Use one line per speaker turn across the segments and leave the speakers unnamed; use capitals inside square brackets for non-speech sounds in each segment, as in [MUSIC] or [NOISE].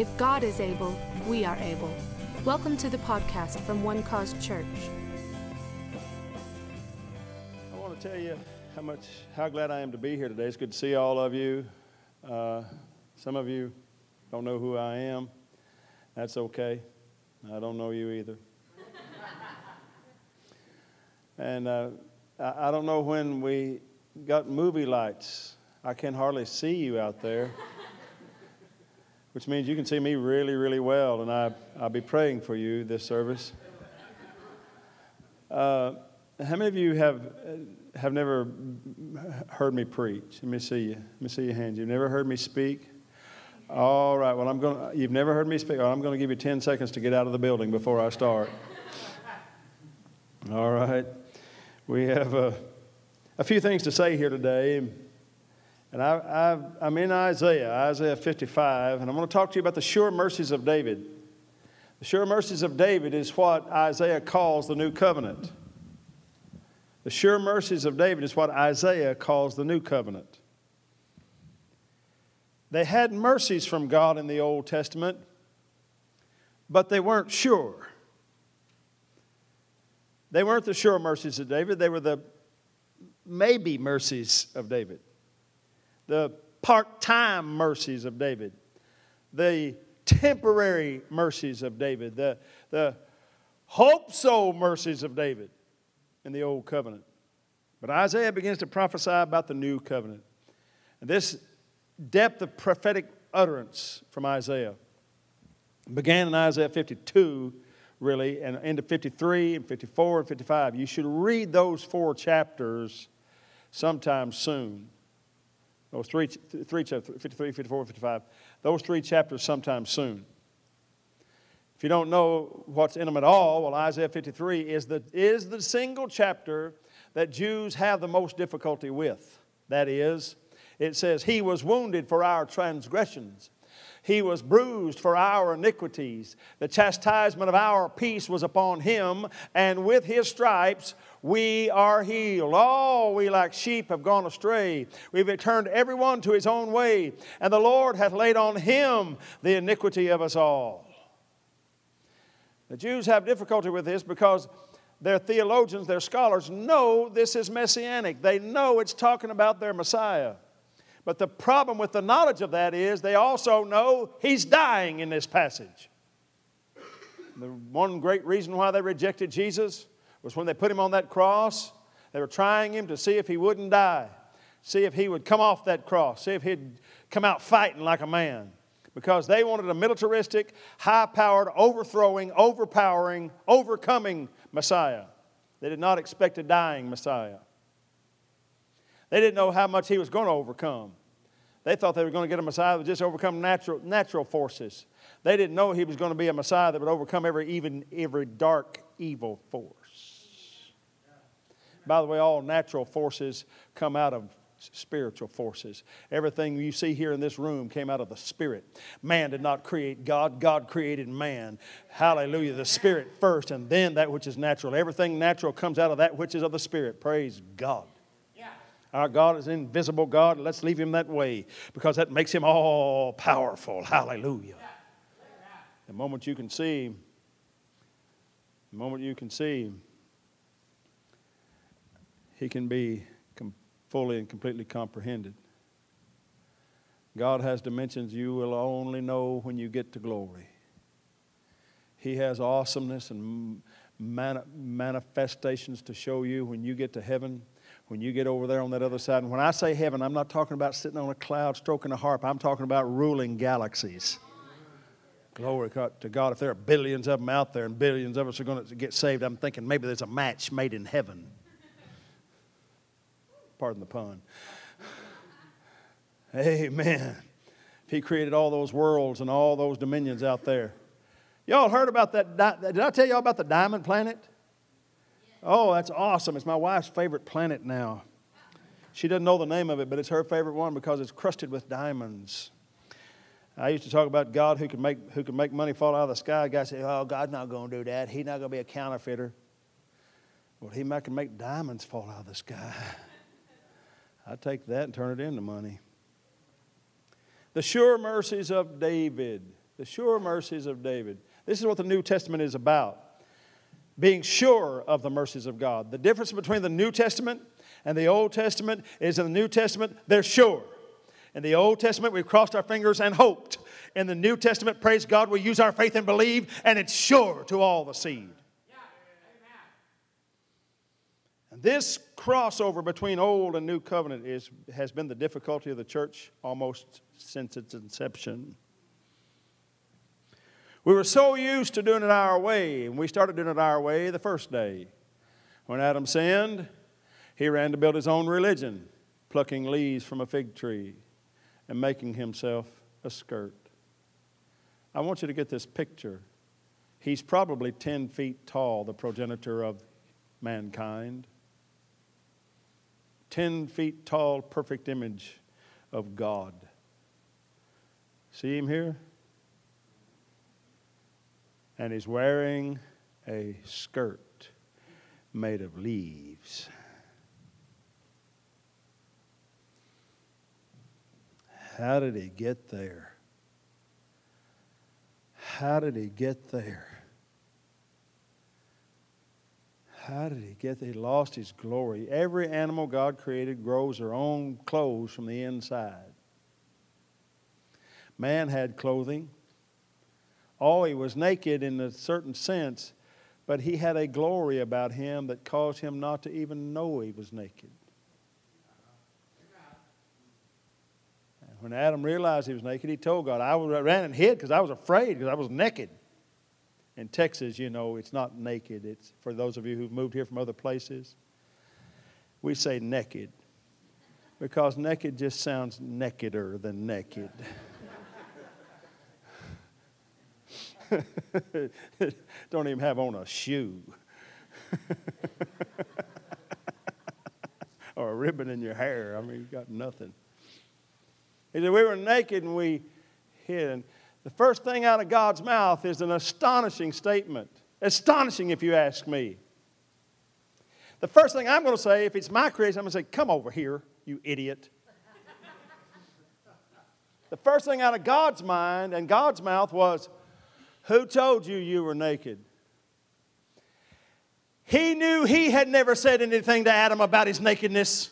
If God is able, we are able. Welcome to the podcast from One Cause Church.
I want to tell you how much, how glad I am to be here today. It's good to see all of you. Uh, some of you don't know who I am. That's okay. I don't know you either. [LAUGHS] and uh, I, don't know when we got movie lights. I can hardly see you out there, which means you can see me really, really well, and I, I'll be praying for you this service. Uh, how many of you have, have never heard me preach? Let me see you. Let me see your hands. You've never heard me speak? All right. Well, I'm going. You've never heard me speak. I'm going to give you 10 seconds to get out of the building before I start. All right. We have a, a few things to say here today. And I, I'm in Isaiah, Isaiah 55, and I'm going to talk to you about the sure mercies of David. The sure mercies of David is what Isaiah calls the new covenant. The sure mercies of David is what Isaiah calls the new covenant. They had mercies from God in the Old Testament, but they weren't sure. They weren't the sure mercies of David, they were the maybe mercies of David, the part time mercies of David, the temporary mercies of David, the, the hope so mercies of David in the old covenant. But Isaiah begins to prophesy about the new covenant. And this depth of prophetic utterance from Isaiah began in Isaiah 52, really, and into 53 and 54 and 55. You should read those four chapters sometime soon. Those three, three chapters, 53, 54, 55. Those three chapters sometime soon. If you don't know what's in them at all, well, Isaiah 53 is the, is the single chapter that Jews have the most difficulty with. That is, it says, He was wounded for our transgressions. He was bruised for our iniquities. The chastisement of our peace was upon him, and with his stripes we are healed. All we like sheep have gone astray. We've turned everyone to his own way, and the Lord hath laid on him the iniquity of us all. The Jews have difficulty with this because their theologians, their scholars know this is messianic. They know it's talking about their Messiah. But the problem with the knowledge of that is they also know he's dying in this passage. The one great reason why they rejected Jesus was when they put him on that cross, they were trying him to see if he wouldn't die, see if he would come off that cross, see if he'd come out fighting like a man. Because they wanted a militaristic, high powered, overthrowing, overpowering, overcoming Messiah. They did not expect a dying Messiah. They didn't know how much he was going to overcome. They thought they were going to get a Messiah that would just overcome natural, natural forces. They didn't know he was going to be a Messiah that would overcome every, even every dark, evil force. By the way, all natural forces come out of spiritual forces. Everything you see here in this room came out of the Spirit. Man did not create God, God created man. Hallelujah. The Spirit first, and then that which is natural. Everything natural comes out of that which is of the Spirit. Praise God. Our God is an invisible God. Let's leave him that way because that makes him all powerful. Hallelujah. The moment you can see, the moment you can see, he can be fully and completely comprehended. God has dimensions you will only know when you get to glory. He has awesomeness and manifestations to show you when you get to heaven when you get over there on that other side. And when I say heaven, I'm not talking about sitting on a cloud stroking a harp, I'm talking about ruling galaxies. Glory to God. If there are billions of them out there and billions of us are going to get saved, I'm thinking maybe there's a match made in heaven. Pardon the pun. Amen. He created all those worlds and all those dominions out there. Y'all heard about that? Did I tell y'all about the diamond planet? Oh, that's awesome. It's my wife's favorite planet now. She doesn't know the name of it, but it's her favorite one because it's crusted with diamonds. I used to talk about God who could make, who could make money fall out of the sky. Guys say, oh, God's not going to do that. He's not going to be a counterfeiter. Well, he might can make diamonds fall out of the sky. I take that and turn it into money. The sure mercies of David. The sure mercies of David. This is what the New Testament is about being sure of the mercies of God. The difference between the New Testament and the Old Testament is in the New Testament, they're sure. In the Old Testament, we've crossed our fingers and hoped. In the New Testament, praise God, we use our faith and believe, and it's sure to all the seed. And this crossover between Old and New Covenant is, has been the difficulty of the church almost since its inception. We were so used to doing it our way, and we started doing it our way the first day. When Adam sinned, he ran to build his own religion, plucking leaves from a fig tree and making himself a skirt. I want you to get this picture. He's probably 10 feet tall, the progenitor of mankind. 10 feet tall, perfect image of God. See him here? And he's wearing a skirt made of leaves. How did he get there? How did he get there? How did he get there? He lost his glory. Every animal God created grows their own clothes from the inside. Man had clothing. Oh, he was naked in a certain sense, but he had a glory about him that caused him not to even know he was naked. And When Adam realized he was naked, he told God, I ran and hid because I was afraid because I was naked in Texas, you know, it's not naked. It's for those of you who've moved here from other places. We say naked because naked just sounds nakeder than naked. [LAUGHS] Don't even have on a shoe [LAUGHS] or a ribbon in your hair. I mean, you got nothing. He said, We were naked and we hid. The first thing out of God's mouth is an astonishing statement. Astonishing, if you ask me. The first thing I'm going to say, if it's my creation, I'm going to say, Come over here, you idiot. the first thing out of God's mind and God's mouth was, Who told you you were naked? He knew he had never said anything to Adam about his nakedness.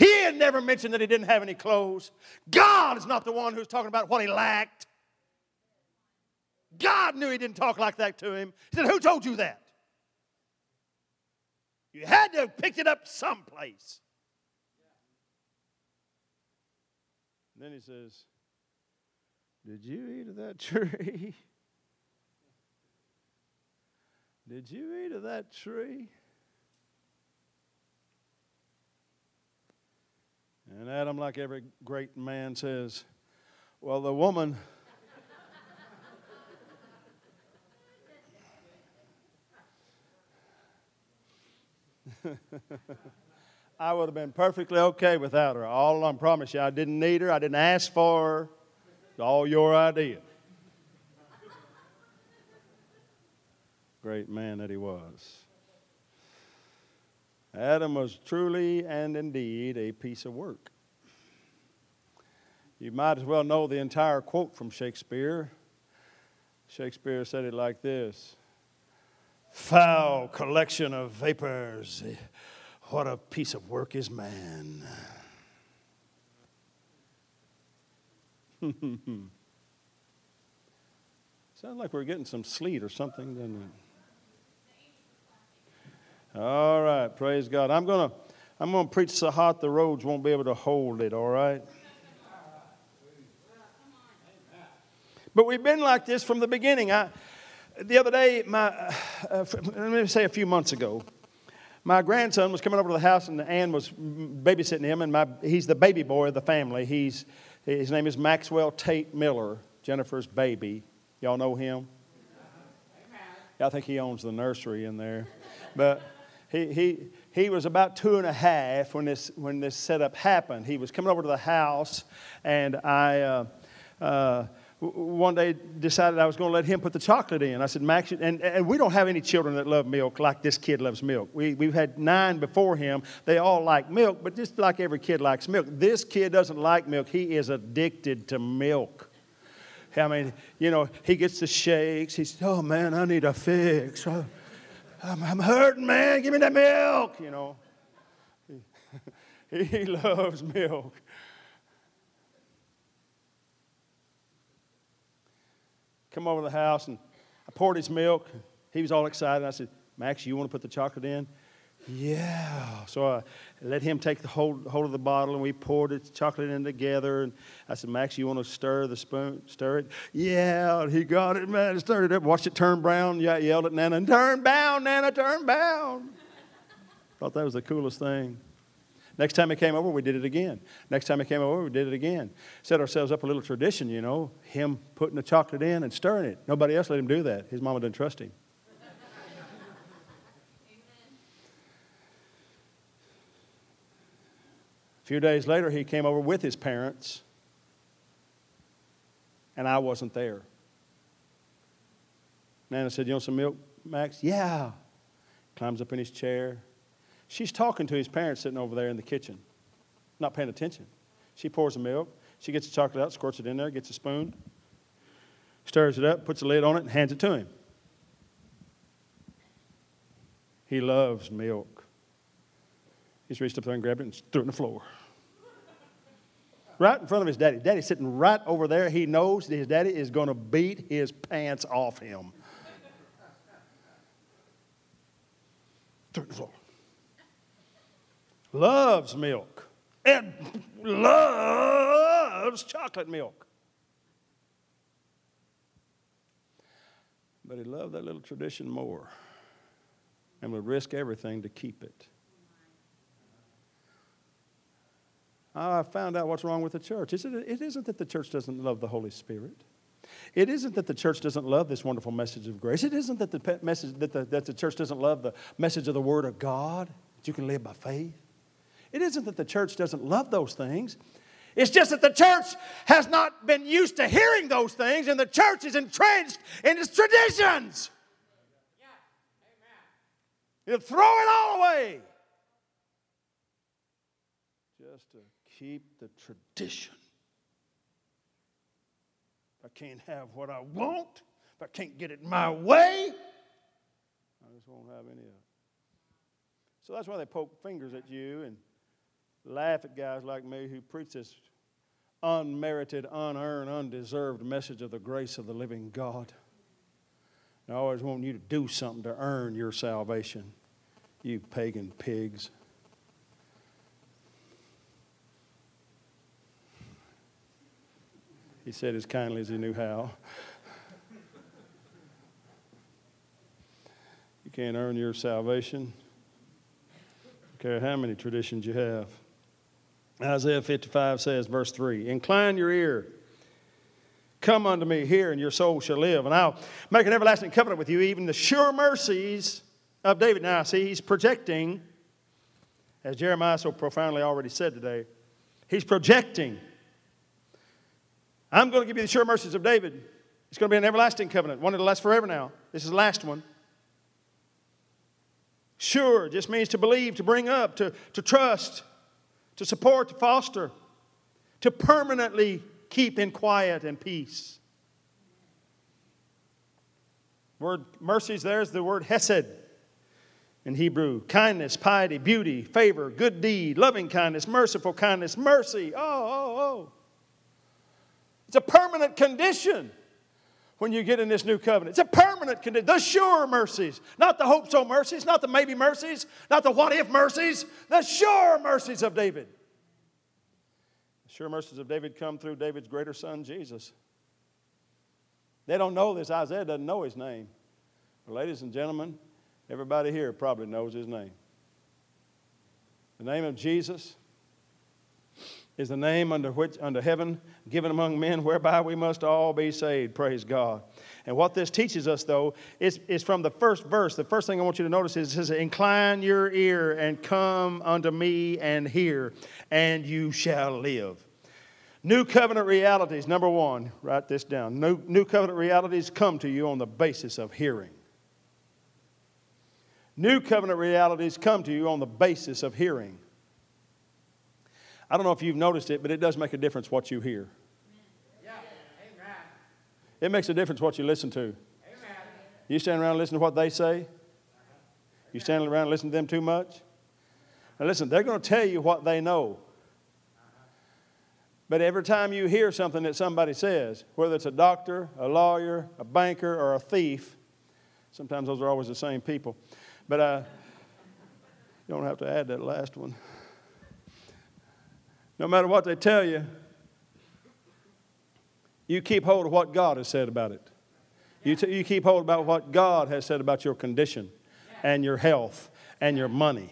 He had never mentioned that he didn't have any clothes. God is not the one who's talking about what he lacked. God knew he didn't talk like that to him. He said, Who told you that? You had to have picked it up someplace. And then he says, Did you eat of that [LAUGHS] tree? Did you eat of that tree? And Adam, like every great man, says, Well, the woman. [LAUGHS] I would have been perfectly okay without her. All I promise you, I didn't need her. I didn't ask for her. It's all your idea. Great man that he was. Adam was truly and indeed a piece of work. You might as well know the entire quote from Shakespeare. Shakespeare said it like this Foul collection of vapors, what a piece of work is man. [LAUGHS] Sounds like we're getting some sleet or something, doesn't it? All right, praise God. I'm going to I'm to preach so hot the roads won't be able to hold it, all right? But we've been like this from the beginning. I, the other day, my, uh, let me say a few months ago, my grandson was coming over to the house and Ann was babysitting him, and my, he's the baby boy of the family. He's, his name is Maxwell Tate Miller, Jennifer's baby. Y'all know him? I think he owns the nursery in there. But he, he, he was about two and a half when this, when this setup happened. He was coming over to the house, and I uh, uh, one day decided I was going to let him put the chocolate in. I said, Max, and, and we don't have any children that love milk like this kid loves milk. We, we've had nine before him. They all like milk, but just like every kid likes milk. This kid doesn't like milk. He is addicted to milk. I mean, you know, he gets the shakes. He says, Oh man, I need a fix. I'm, I'm hurting, man. Give me that milk. You know, he, [LAUGHS] he loves milk. Come over to the house and I poured his milk. He was all excited. I said, Max, you want to put the chocolate in? Yeah. So I let him take the hold, hold of the bottle, and we poured the chocolate in together. And I said, Max, you want to stir the spoon? Stir it? Yeah. And he got it, man. Stirred it up. Watched it turn brown. Yeah, yelled at Nana, turn brown, Nana, turn brown. Thought that was the coolest thing. Next time he came over, we did it again. Next time he came over, we did it again. Set ourselves up a little tradition, you know, him putting the chocolate in and stirring it. Nobody else let him do that. His mama didn't trust him. Few days later, he came over with his parents, and I wasn't there. Nana said, You want some milk, Max? Yeah. Climbs up in his chair. She's talking to his parents sitting over there in the kitchen, not paying attention. She pours the milk. She gets the chocolate out, squirts it in there, gets a spoon, stirs it up, puts the lid on it, and hands it to him. He loves milk. He's reached up there and grabbed it and threw it on the floor right in front of his daddy. Daddy's sitting right over there. He knows his daddy is going to beat his pants off him. Loves milk and loves chocolate milk. But he loved that little tradition more and would risk everything to keep it. I found out what's wrong with the church. It isn't that the church doesn't love the Holy Spirit. It isn't that the church doesn't love this wonderful message of grace. It isn't that the message that the, that the church doesn't love the message of the Word of God that you can live by faith. It isn't that the church doesn't love those things. It's just that the church has not been used to hearing those things, and the church is entrenched in its traditions. yeah you throw it all away just to keep the tradition. If I can't have what I want, if I can't get it my way, I just won't have any of it. So that's why they poke fingers at you and laugh at guys like me who preach this unmerited, unearned, undeserved message of the grace of the living God. I always want you to do something to earn your salvation, you pagan pigs. He said as kindly as he knew how. You can't earn your salvation. Don't care how many traditions you have. Isaiah 55 says, verse 3 Incline your ear. Come unto me hear, and your soul shall live. And I'll make an everlasting covenant with you, even the sure mercies of David. Now, see, he's projecting, as Jeremiah so profoundly already said today, he's projecting I'm going to give you the sure mercies of David. It's going to be an everlasting covenant, one that'll last forever now. This is the last one. Sure just means to believe, to bring up, to, to trust, to support, to foster, to permanently keep in quiet and peace. Word mercies, there's the word hesed in Hebrew kindness, piety, beauty, favor, good deed, loving kindness, merciful kindness, mercy. Oh, oh, oh. It's a permanent condition when you get in this new covenant. It's a permanent condition. The sure mercies, not the hope so mercies, not the maybe mercies, not the what if mercies, the sure mercies of David. The sure mercies of David come through David's greater son, Jesus. They don't know this. Isaiah doesn't know his name. But ladies and gentlemen, everybody here probably knows his name. The name of Jesus is the name under which under heaven given among men whereby we must all be saved. Praise god. And what this teaches us though is, is from the first verse. The first thing i want you to notice is it says incline your ear and come unto me and hear and you shall live. New covenant realities number one write this down. New, new covenant realities come to you on the basis of hearing. New covenant realities come to you on the basis of hearing I don't know if you've noticed it, but it does make a difference what you hear. It makes a difference what you listen to. You stand around and listen to what they say? You stand around and listen to them too much? Now, listen, they're going to tell you what they know. But every time you hear something that somebody says, whether it's a doctor, a lawyer, a banker, or a thief, sometimes those are always the same people. But uh, you don't have to add that last one. No matter what they tell you, you keep hold of what God has said about it. You, t- you keep hold about what God has said about your condition and your health and your money.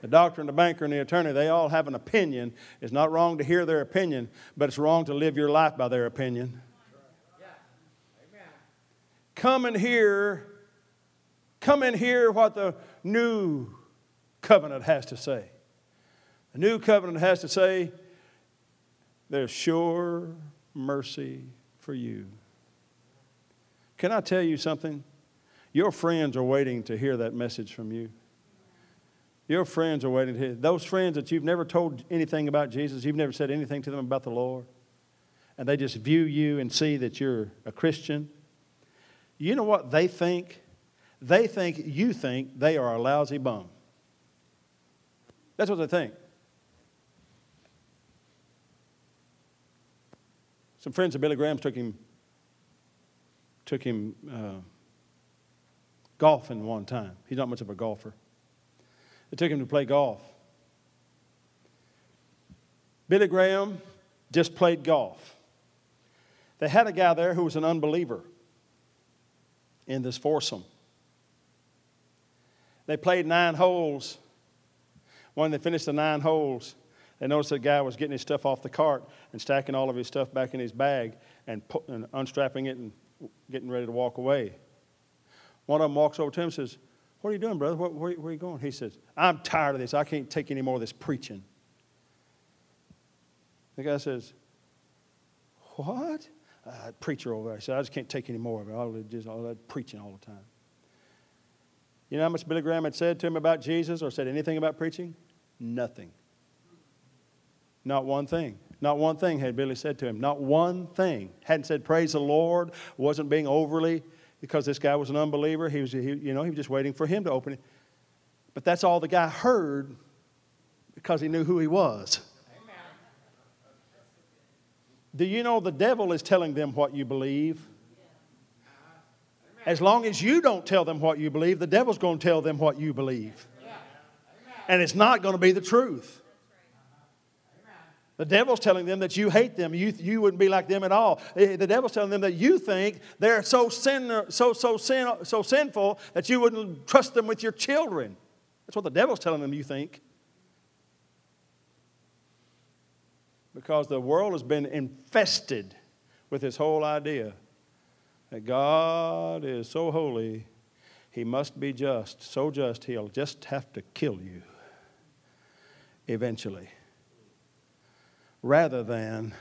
The doctor and the banker and the attorney, they all have an opinion. It's not wrong to hear their opinion, but it's wrong to live your life by their opinion. Come and hear, come and hear what the new covenant has to say. The new covenant has to say, there's sure mercy for you. Can I tell you something? Your friends are waiting to hear that message from you. Your friends are waiting to hear. Those friends that you've never told anything about Jesus, you've never said anything to them about the Lord, and they just view you and see that you're a Christian. You know what they think? They think you think they are a lousy bum. That's what they think. Some friends of Billy Graham's took him, took him uh, golfing one time. He's not much of a golfer. They took him to play golf. Billy Graham just played golf. They had a guy there who was an unbeliever in this foursome. They played nine holes. When they finished the nine holes, they noticed the guy was getting his stuff off the cart and stacking all of his stuff back in his bag and, put, and unstrapping it and getting ready to walk away. One of them walks over to him and says, What are you doing, brother? Where, where, where are you going? He says, I'm tired of this. I can't take any more of this preaching. The guy says, What? Uh, preacher over there. I said, I just can't take any more of it. I'll just all that preaching all the time. You know how much Billy Graham had said to him about Jesus or said anything about preaching? Nothing. Not one thing. Not one thing had Billy said to him. Not one thing. Hadn't said praise the Lord. Wasn't being overly because this guy was an unbeliever. He was, he, you know, he was just waiting for him to open it. But that's all the guy heard because he knew who he was. Amen. Do you know the devil is telling them what you believe? As long as you don't tell them what you believe, the devil's going to tell them what you believe. And it's not going to be the truth. The devil's telling them that you hate them. You, you wouldn't be like them at all. Eh, the devil's telling them that you think they're so, sin, so, so, sin, so sinful that you wouldn't trust them with your children. That's what the devil's telling them you think. Because the world has been infested with this whole idea that God is so holy, he must be just, so just, he'll just have to kill you eventually rather than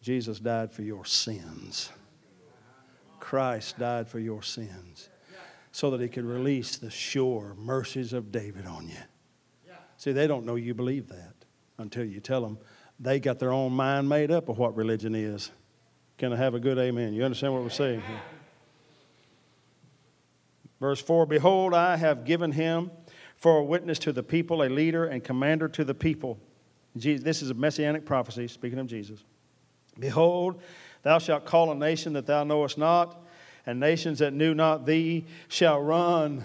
Jesus died for your sins. Christ died for your sins so that he could release the sure mercies of David on you. See, they don't know you believe that until you tell them they got their own mind made up of what religion is. Can I have a good amen? You understand what we're saying here? Verse 4 Behold, I have given him for a witness to the people, a leader and commander to the people. Jesus, this is a messianic prophecy, speaking of Jesus. Behold, thou shalt call a nation that thou knowest not, and nations that knew not thee shall run.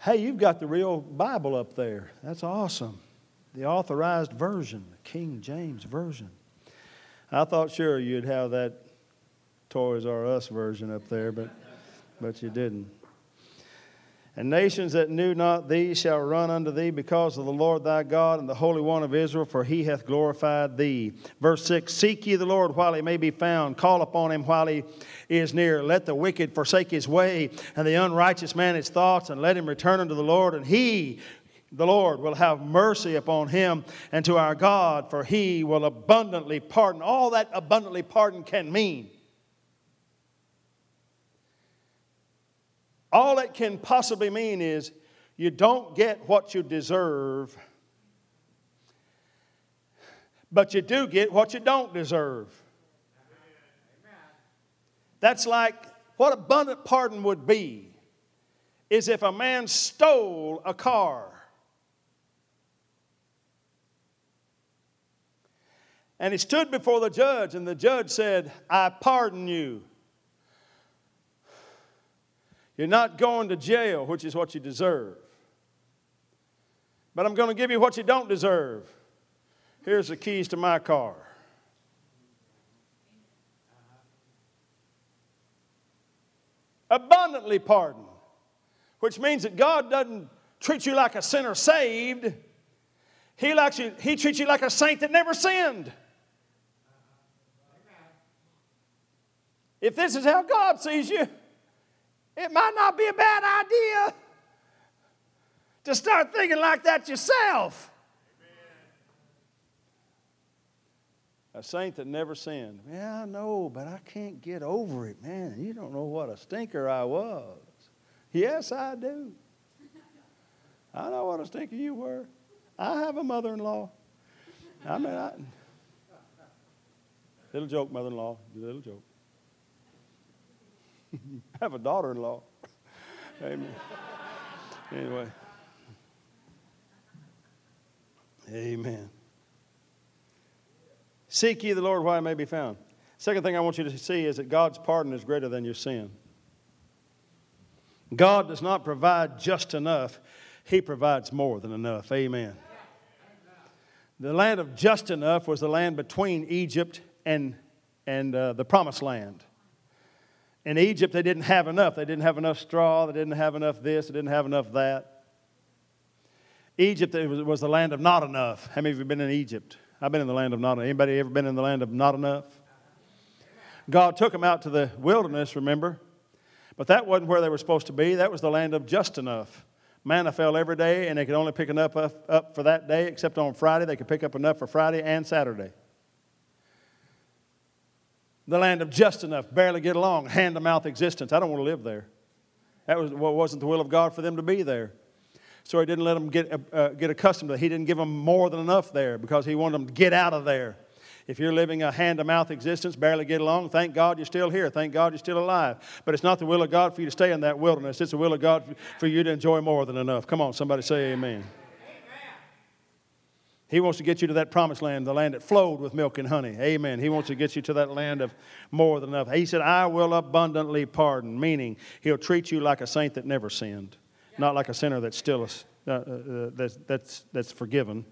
Hey, you've got the real Bible up there. That's awesome. The authorized version, the King James version. I thought sure you'd have that Toys R Us version up there, but, but you didn't. And nations that knew not thee shall run unto thee because of the Lord thy God and the Holy One of Israel, for he hath glorified thee. Verse 6 Seek ye the Lord while he may be found, call upon him while he is near. Let the wicked forsake his way, and the unrighteous man his thoughts, and let him return unto the Lord, and he the Lord will have mercy upon him and to our God, for he will abundantly pardon. All that abundantly pardon can mean All it can possibly mean is you don't get what you deserve, but you do get what you don't deserve. That's like what abundant pardon would be is if a man stole a car. And he stood before the judge, and the judge said, I pardon you. You're not going to jail, which is what you deserve. But I'm going to give you what you don't deserve. Here's the keys to my car. Abundantly pardoned, which means that God doesn't treat you like a sinner saved. He, likes you, he treats you like a saint that never sinned. If this is how God sees you, it might not be a bad idea to start thinking like that yourself. A saint that never sinned. Yeah, I know, but I can't get over it, man. You don't know what a stinker I was. Yes, I do. I know what a stinker you were. I have a mother in law. I mean, I, little joke, mother in law, little joke. I [LAUGHS] have a daughter in law. Amen. Anyway. Amen. Seek ye the Lord while he may be found. Second thing I want you to see is that God's pardon is greater than your sin. God does not provide just enough, He provides more than enough. Amen. The land of just enough was the land between Egypt and, and uh, the promised land. In Egypt, they didn't have enough. They didn't have enough straw. They didn't have enough this. They didn't have enough that. Egypt was the land of not enough. How many of you been in Egypt? I've been in the land of not enough. Anybody ever been in the land of not enough? God took them out to the wilderness, remember? But that wasn't where they were supposed to be. That was the land of just enough. Manna fell every day, and they could only pick enough up, up for that day, except on Friday. They could pick up enough for Friday and Saturday the land of just enough, barely get along, hand to mouth existence. I don't want to live there. That was, well, wasn't the will of God for them to be there. So he didn't let them get, uh, uh, get accustomed to it. He didn't give them more than enough there because he wanted them to get out of there. If you're living a hand to mouth existence, barely get along, thank God you're still here. Thank God you're still alive. But it's not the will of God for you to stay in that wilderness. It's the will of God for you to enjoy more than enough. Come on, somebody say amen. He wants to get you to that promised land, the land that flowed with milk and honey. Amen. He wants to get you to that land of more than enough. He said, I will abundantly pardon, meaning he'll treat you like a saint that never sinned, not like a sinner that's still uh, uh, that's, that's, that's forgiven.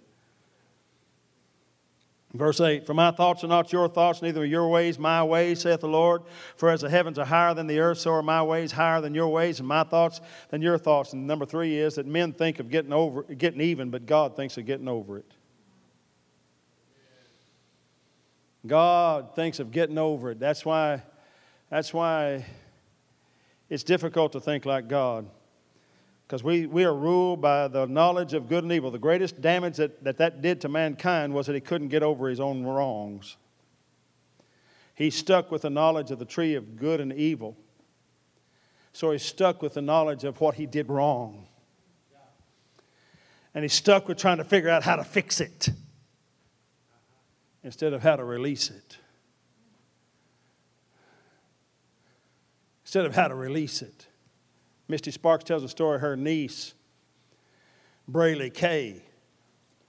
Verse 8 For my thoughts are not your thoughts, neither are your ways my ways, saith the Lord. For as the heavens are higher than the earth, so are my ways higher than your ways, and my thoughts than your thoughts. And number three is that men think of getting, over, getting even, but God thinks of getting over it. God thinks of getting over it. That's why, that's why it's difficult to think like God. Because we, we are ruled by the knowledge of good and evil. The greatest damage that, that that did to mankind was that he couldn't get over his own wrongs. He stuck with the knowledge of the tree of good and evil. So he stuck with the knowledge of what he did wrong. And he stuck with trying to figure out how to fix it instead of how to release it. Instead of how to release it. Misty Sparks tells a story her niece, Braylee Kay.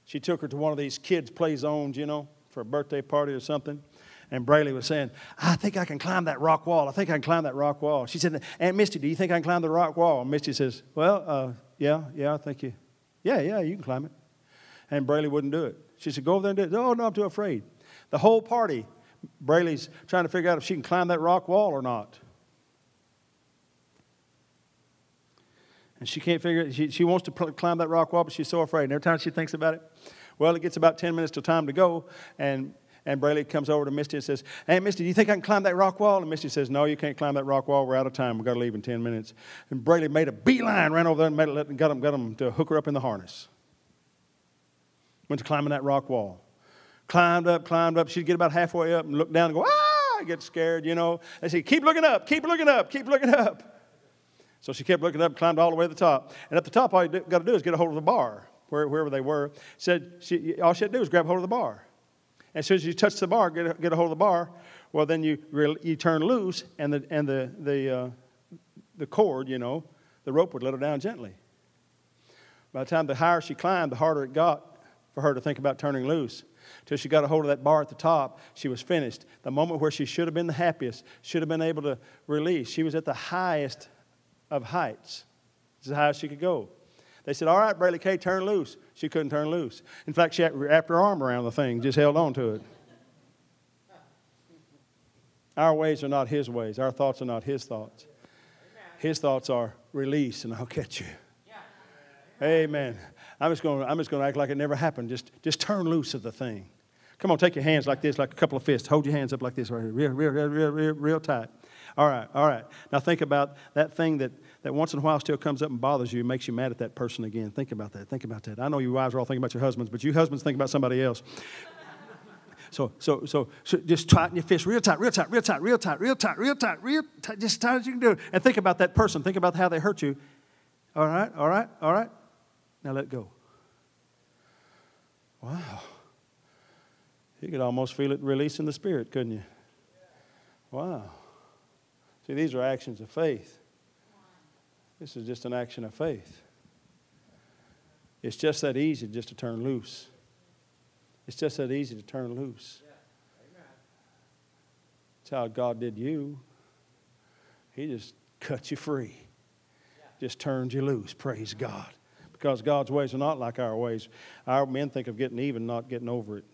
She took her to one of these kids' play zones, you know, for a birthday party or something. And Braylee was saying, I think I can climb that rock wall. I think I can climb that rock wall. She said, Aunt Misty, do you think I can climb the rock wall? And Misty says, Well, uh, yeah, yeah, I think you, yeah, yeah, you can climb it. And Braylee wouldn't do it. She said, Go over there and do it. Oh, no, I'm too afraid. The whole party, Braylee's trying to figure out if she can climb that rock wall or not. And she can't figure it. She, she wants to climb that rock wall, but she's so afraid. And every time she thinks about it, well, it gets about 10 minutes to time to go. And, and Braylee comes over to Misty and says, Hey, Misty, do you think I can climb that rock wall? And Misty says, No, you can't climb that rock wall. We're out of time. We've got to leave in 10 minutes. And Braylee made a beeline, ran over there and made it, got, him, got him to hook her up in the harness. Went to climbing that rock wall. Climbed up, climbed up. She'd get about halfway up and look down and go, ah, get scared, you know. They say, keep looking up, keep looking up, keep looking up. So she kept looking up, climbed all the way to the top. And at the top, all you got to do is get a hold of the bar, wherever they were. Said she, all she had to do was grab hold of the bar. And as soon as you touch the bar, get a, get a hold of the bar, Well, then you, you turn loose, and the, and the, the, uh, the cord, you know, the rope would let her down gently. By the time the higher she climbed, the harder it got for her to think about turning loose. Till she got a hold of that bar at the top, she was finished. The moment where she should have been the happiest, should have been able to release. She was at the highest of heights. This is how she could go. They said, All right, Braylee Kay, turn loose. She couldn't turn loose. In fact, she wrapped her arm around the thing, just held on to it. Our ways are not his ways. Our thoughts are not his thoughts. His thoughts are release, and I'll catch you. Amen. I'm just going. I'm just going to act like it never happened. Just, just turn loose of the thing. Come on, take your hands like this, like a couple of fists. Hold your hands up like this, right here, real, real, real, real, real, real tight. All right, all right. Now think about that thing that, that once in a while still comes up and bothers you, makes you mad at that person again. Think about that. Think about that. I know you wives are all thinking about your husbands, but you husbands think about somebody else. So, so, so, so just tighten your fist real tight, real tight, real tight, real tight, real tight, real tight, real tight, just as tight as you can do it. And think about that person. Think about how they hurt you. All right, all right, all right. Now let go. Wow. You could almost feel it release in the spirit, couldn't you? Wow. See, these are actions of faith. This is just an action of faith. It's just that easy just to turn loose. It's just that easy to turn loose. It's how God did you. He just [LAUGHS] cut you free, just turned you loose. Praise God. Because God's ways are not like our ways. Our men think of getting even, not getting over it.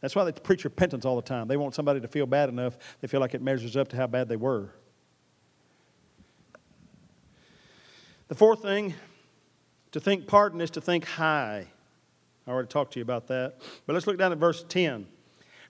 That's why they preach repentance all the time. They want somebody to feel bad enough, they feel like it measures up to how bad they were. The fourth thing, to think pardon is to think high. I already talked to you about that. But let's look down at verse 10.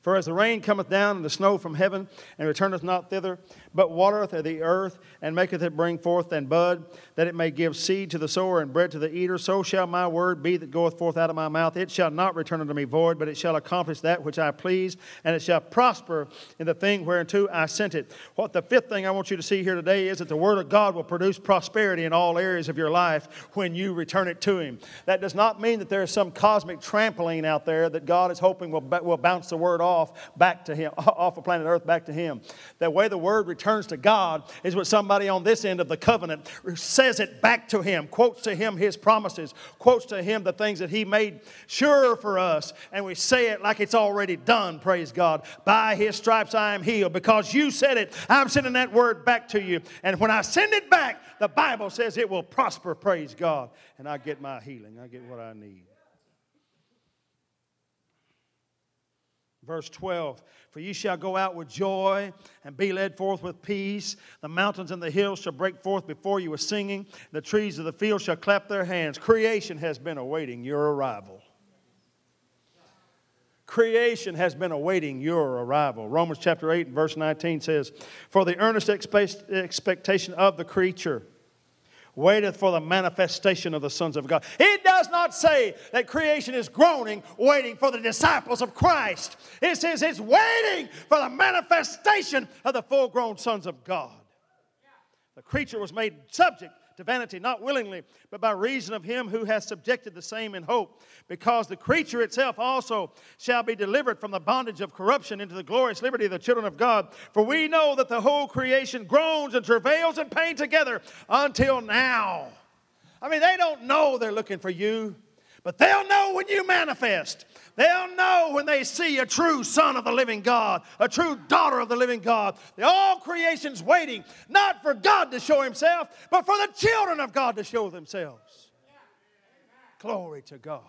For as the rain cometh down and the snow from heaven, and returneth not thither, but watereth the earth, and maketh it bring forth and bud, that it may give seed to the sower and bread to the eater, so shall my word be that goeth forth out of my mouth. It shall not return unto me void, but it shall accomplish that which I please, and it shall prosper in the thing whereunto I sent it. What the fifth thing I want you to see here today is that the word of God will produce prosperity in all areas of your life when you return it to Him. That does not mean that there is some cosmic trampoline out there that God is hoping will, will bounce the word off back to Him, [LAUGHS] off of planet Earth back to Him. The way the word returns to God is what somebody on this end of the covenant says it back to Him, quotes to Him His promises, quotes to Him the things that He made sure for us, and we say it like it's already done, praise God. By His stripes I am healed. Because you said it, I'm sending that word back to you. And when I send it back, the Bible says it will prosper, praise God. And I get my healing, I get what I need. Verse 12 For ye shall go out with joy and be led forth with peace. The mountains and the hills shall break forth before you with singing. The trees of the field shall clap their hands. Creation has been awaiting your arrival. Creation has been awaiting your arrival. Romans chapter 8 and verse 19 says, For the earnest expectation of the creature waiteth for the manifestation of the sons of God. It does not say that creation is groaning, waiting for the disciples of Christ. It says it's waiting for the manifestation of the full grown sons of God. The creature was made subject to vanity, not willingly, but by reason of him who has subjected the same in hope, because the creature itself also shall be delivered from the bondage of corruption into the glorious liberty of the children of God. For we know that the whole creation groans and travails in pain together until now. I mean, they don't know they're looking for you, but they'll know when you manifest. They'll know when they see a true son of the living God, a true daughter of the living God. The all creation's waiting, not for God to show himself, but for the children of God to show themselves. Glory to God.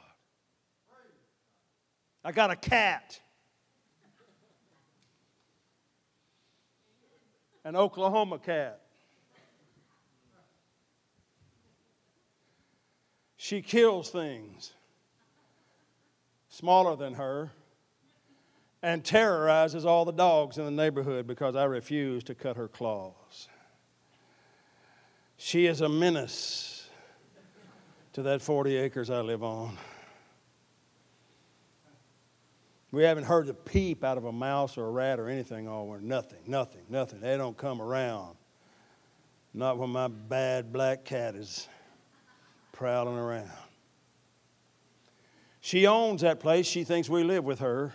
I got a cat. An Oklahoma cat. She kills things smaller than her and terrorizes all the dogs in the neighborhood because I refuse to cut her claws. She is a menace to that 40 acres I live on. We haven't heard the peep out of a mouse or a rat or anything all winter. Nothing, nothing, nothing. They don't come around. Not when my bad black cat is prowling around. She owns that place. She thinks we live with her.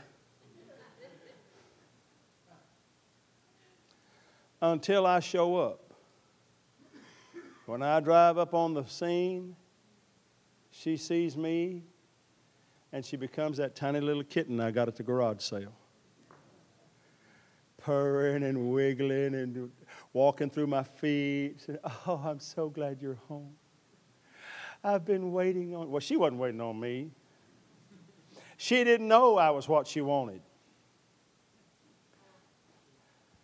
until I show up. When I drive up on the scene, she sees me and she becomes that tiny little kitten I got at the garage sale. Purring and wiggling and walking through my feet. Oh, I'm so glad you're home. I've been waiting on. Well, she wasn't waiting on me. She didn't know I was what she wanted.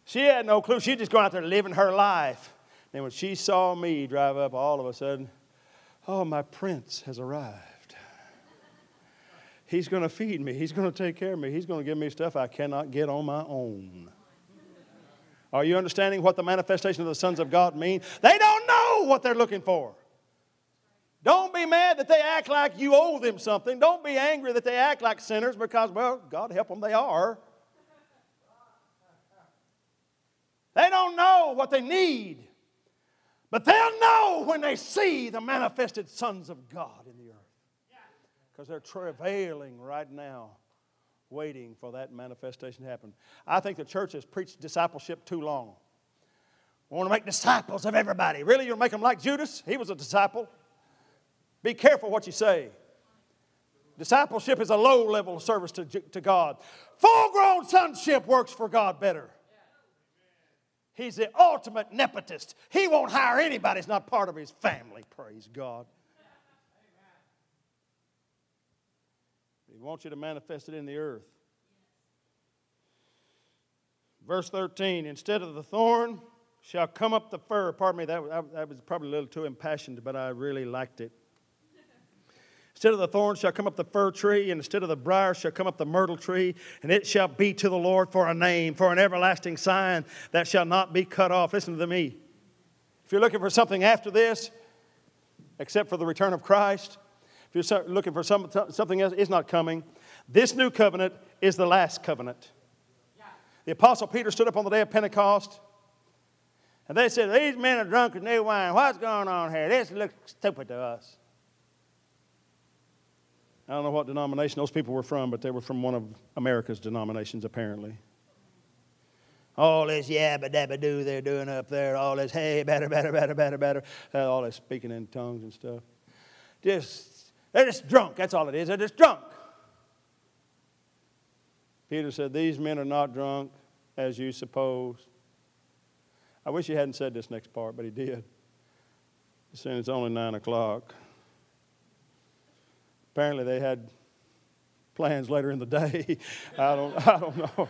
She had no clue. She just going out there living her life. And when she saw me drive up, all of a sudden, oh, my prince has arrived. He's going to feed me. He's going to take care of me. He's going to give me stuff I cannot get on my own. Are you understanding what the manifestation of the sons of God mean? They don't know what they're looking for. Don't be mad that they act like you owe them something. Don't be angry that they act like sinners because, well, God help them, they are. They don't know what they need. But they'll know when they see the manifested sons of God in the earth. Because they're travailing right now, waiting for that manifestation to happen. I think the church has preached discipleship too long. We want to make disciples of everybody. Really, you'll make them like Judas? He was a disciple. Be careful what you say. Discipleship is a low level of service to, to God. Full grown sonship works for God better. He's the ultimate nepotist. He won't hire anybody who's not part of his family. Praise God. He wants you to manifest it in the earth. Verse 13 Instead of the thorn shall come up the fir. Pardon me, that, that was probably a little too impassioned, but I really liked it. Instead of the thorn shall come up the fir tree, and instead of the briar shall come up the myrtle tree, and it shall be to the Lord for a name, for an everlasting sign that shall not be cut off. Listen to me. If you're looking for something after this, except for the return of Christ, if you're looking for some, something else, it's not coming. This new covenant is the last covenant. The Apostle Peter stood up on the day of Pentecost, and they said, These men are drunk with new wine. What's going on here? This looks stupid to us. I don't know what denomination those people were from, but they were from one of America's denominations, apparently. All this yabba dabba doo they're doing up there, all this hey, better, better, better, better, better, uh, all this speaking in tongues and stuff. Just, they're just drunk. That's all it is. They're just drunk. Peter said, These men are not drunk as you suppose. I wish he hadn't said this next part, but he did. He's saying it's only nine o'clock. Apparently, they had plans later in the day. [LAUGHS] I don't, I don't know.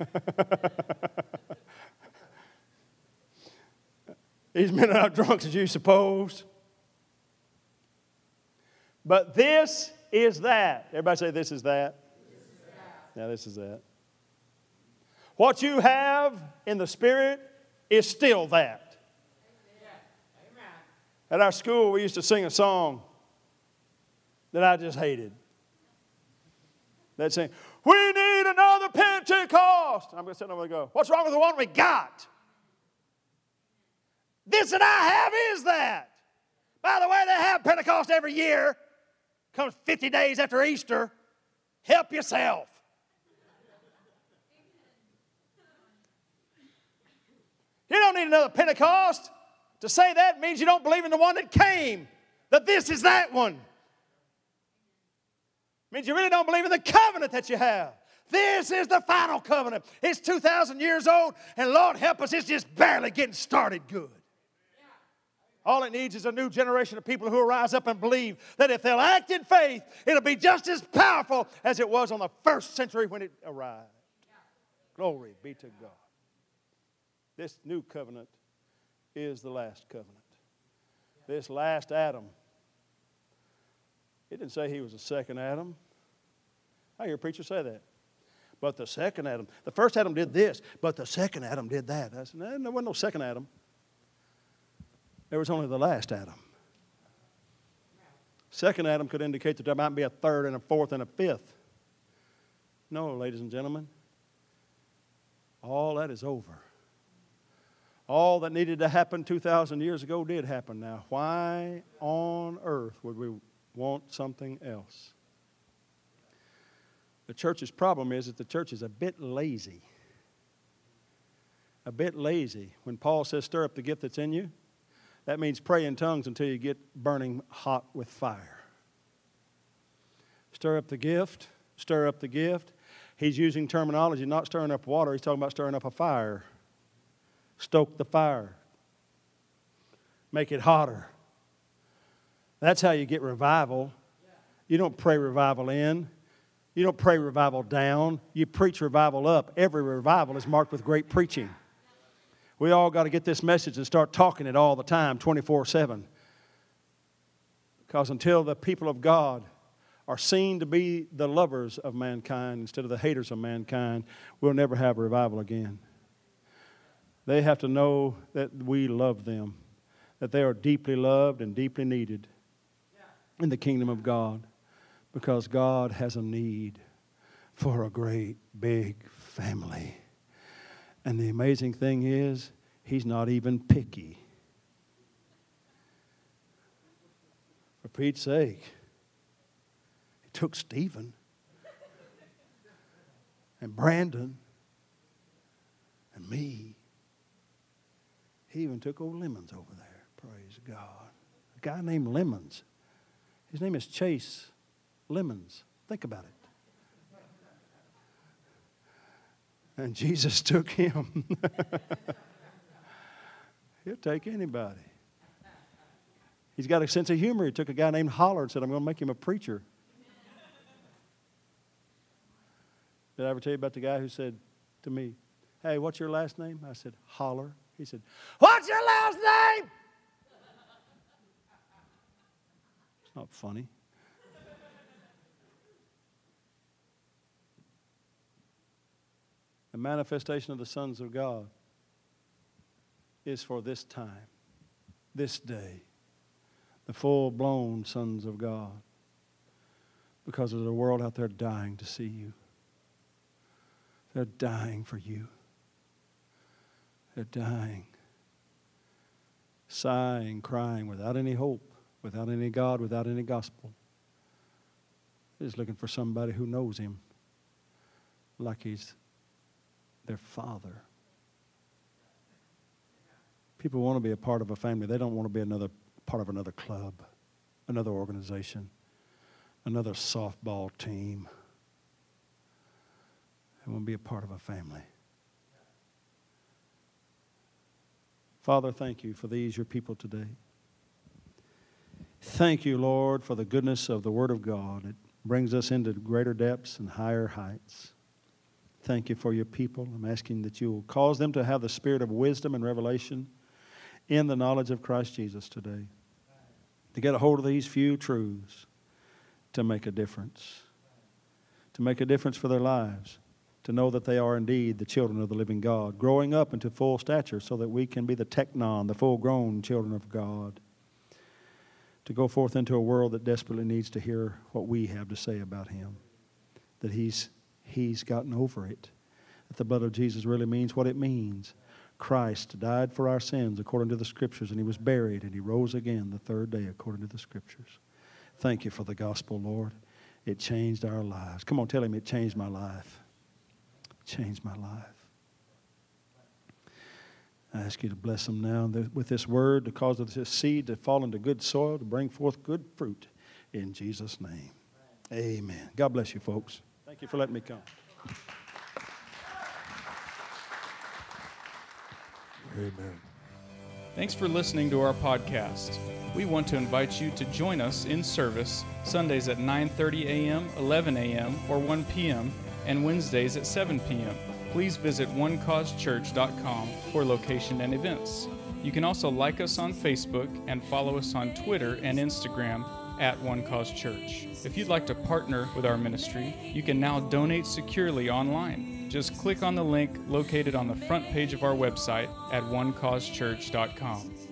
[LAUGHS] These men are not drunk as you suppose. But this is that. Everybody say, This is that. Yeah, this is that. What you have in the Spirit is still that. At our school, we used to sing a song that I just hated. That saying, We need another Pentecost. I'm going to sit there and go, What's wrong with the one we got? This that I have is that. By the way, they have Pentecost every year. Comes 50 days after Easter. Help yourself. You don't need another Pentecost. To say that means you don't believe in the one that came, that this is that one. It means you really don't believe in the covenant that you have. This is the final covenant. It's 2,000 years old, and Lord help us, it's just barely getting started good. All it needs is a new generation of people who will rise up and believe that if they'll act in faith, it'll be just as powerful as it was on the first century when it arrived. Glory be to God. This new covenant is the last covenant. This last Adam. It didn't say he was the second Adam. I hear preachers say that. But the second Adam, the first Adam did this, but the second Adam did that. I said, there wasn't no second Adam. There was only the last Adam. Second Adam could indicate that there might be a third and a fourth and a fifth. No, ladies and gentlemen, all that is over. All that needed to happen 2,000 years ago did happen now. Why on earth would we want something else? The church's problem is that the church is a bit lazy. a bit lazy. When Paul says, stir up the gift that's in you, that means pray in tongues until you get burning hot with fire. Stir up the gift, stir up the gift. He's using terminology, not stirring up water, he's talking about stirring up a fire. Stoke the fire, make it hotter. That's how you get revival. You don't pray revival in. You don't pray revival down. You preach revival up. Every revival is marked with great preaching. We all got to get this message and start talking it all the time, 24 7. Because until the people of God are seen to be the lovers of mankind instead of the haters of mankind, we'll never have revival again. They have to know that we love them, that they are deeply loved and deeply needed in the kingdom of God because God has a need for a great big family. And the amazing thing is, He's not even picky. For Pete's sake, He took Stephen and Brandon and me. He even took old Lemons over there. Praise God. A guy named Lemons. His name is Chase Lemons. Think about it. And Jesus [LAUGHS] took him. [LAUGHS] He'll take anybody. He's got a sense of humor. He took a guy named Holler and said, I'm going to make him a preacher. Did I ever tell you about the guy who said to me, Hey, what's your last name? I said, Holler. He said, What's your last name? It's not funny. the manifestation of the sons of God is for this time, this day, the full blown sons of God, because there's a world out there dying to see you. They're dying for you. They're dying, sighing, crying without any hope, without any God, without any gospel. They're just looking for somebody who knows Him like He's their father. People want to be a part of a family. They don't want to be another part of another club, another organization, another softball team. They want to be a part of a family. Father, thank you for these, your people today. Thank you, Lord, for the goodness of the Word of God. It brings us into greater depths and higher heights. Thank you for your people. I'm asking that you will cause them to have the spirit of wisdom and revelation in the knowledge of Christ Jesus today. To get a hold of these few truths to make a difference. To make a difference for their lives. To know that they are indeed the children of the living God, growing up into full stature so that we can be the teknon, the full grown children of God. To go forth into a world that desperately needs to hear what we have to say about Him. That He's he's gotten over it. That the blood of Jesus really means what it means. Christ died for our sins according to the Scriptures, and he was buried, and he rose again the third day according to the Scriptures. Thank you for the gospel, Lord. It changed our lives. Come on, tell him it changed my life. It changed my life. I ask you to bless them now with this word to cause this seed to fall into good soil to bring forth good fruit in Jesus' name. Amen. God bless you, folks. Thank you for letting me come.
Amen.
Thanks for listening to our podcast. We want to invite you to join us in service Sundays at 9:30 a.m., 11 a.m., or 1 p.m., and Wednesdays at 7 p.m. Please visit onecausechurch.com for location and events. You can also like us on Facebook and follow us on Twitter and Instagram at One Cause Church. If you'd like to partner with our ministry, you can now donate securely online. Just click on the link located on the front page of our website at onecausechurch.com.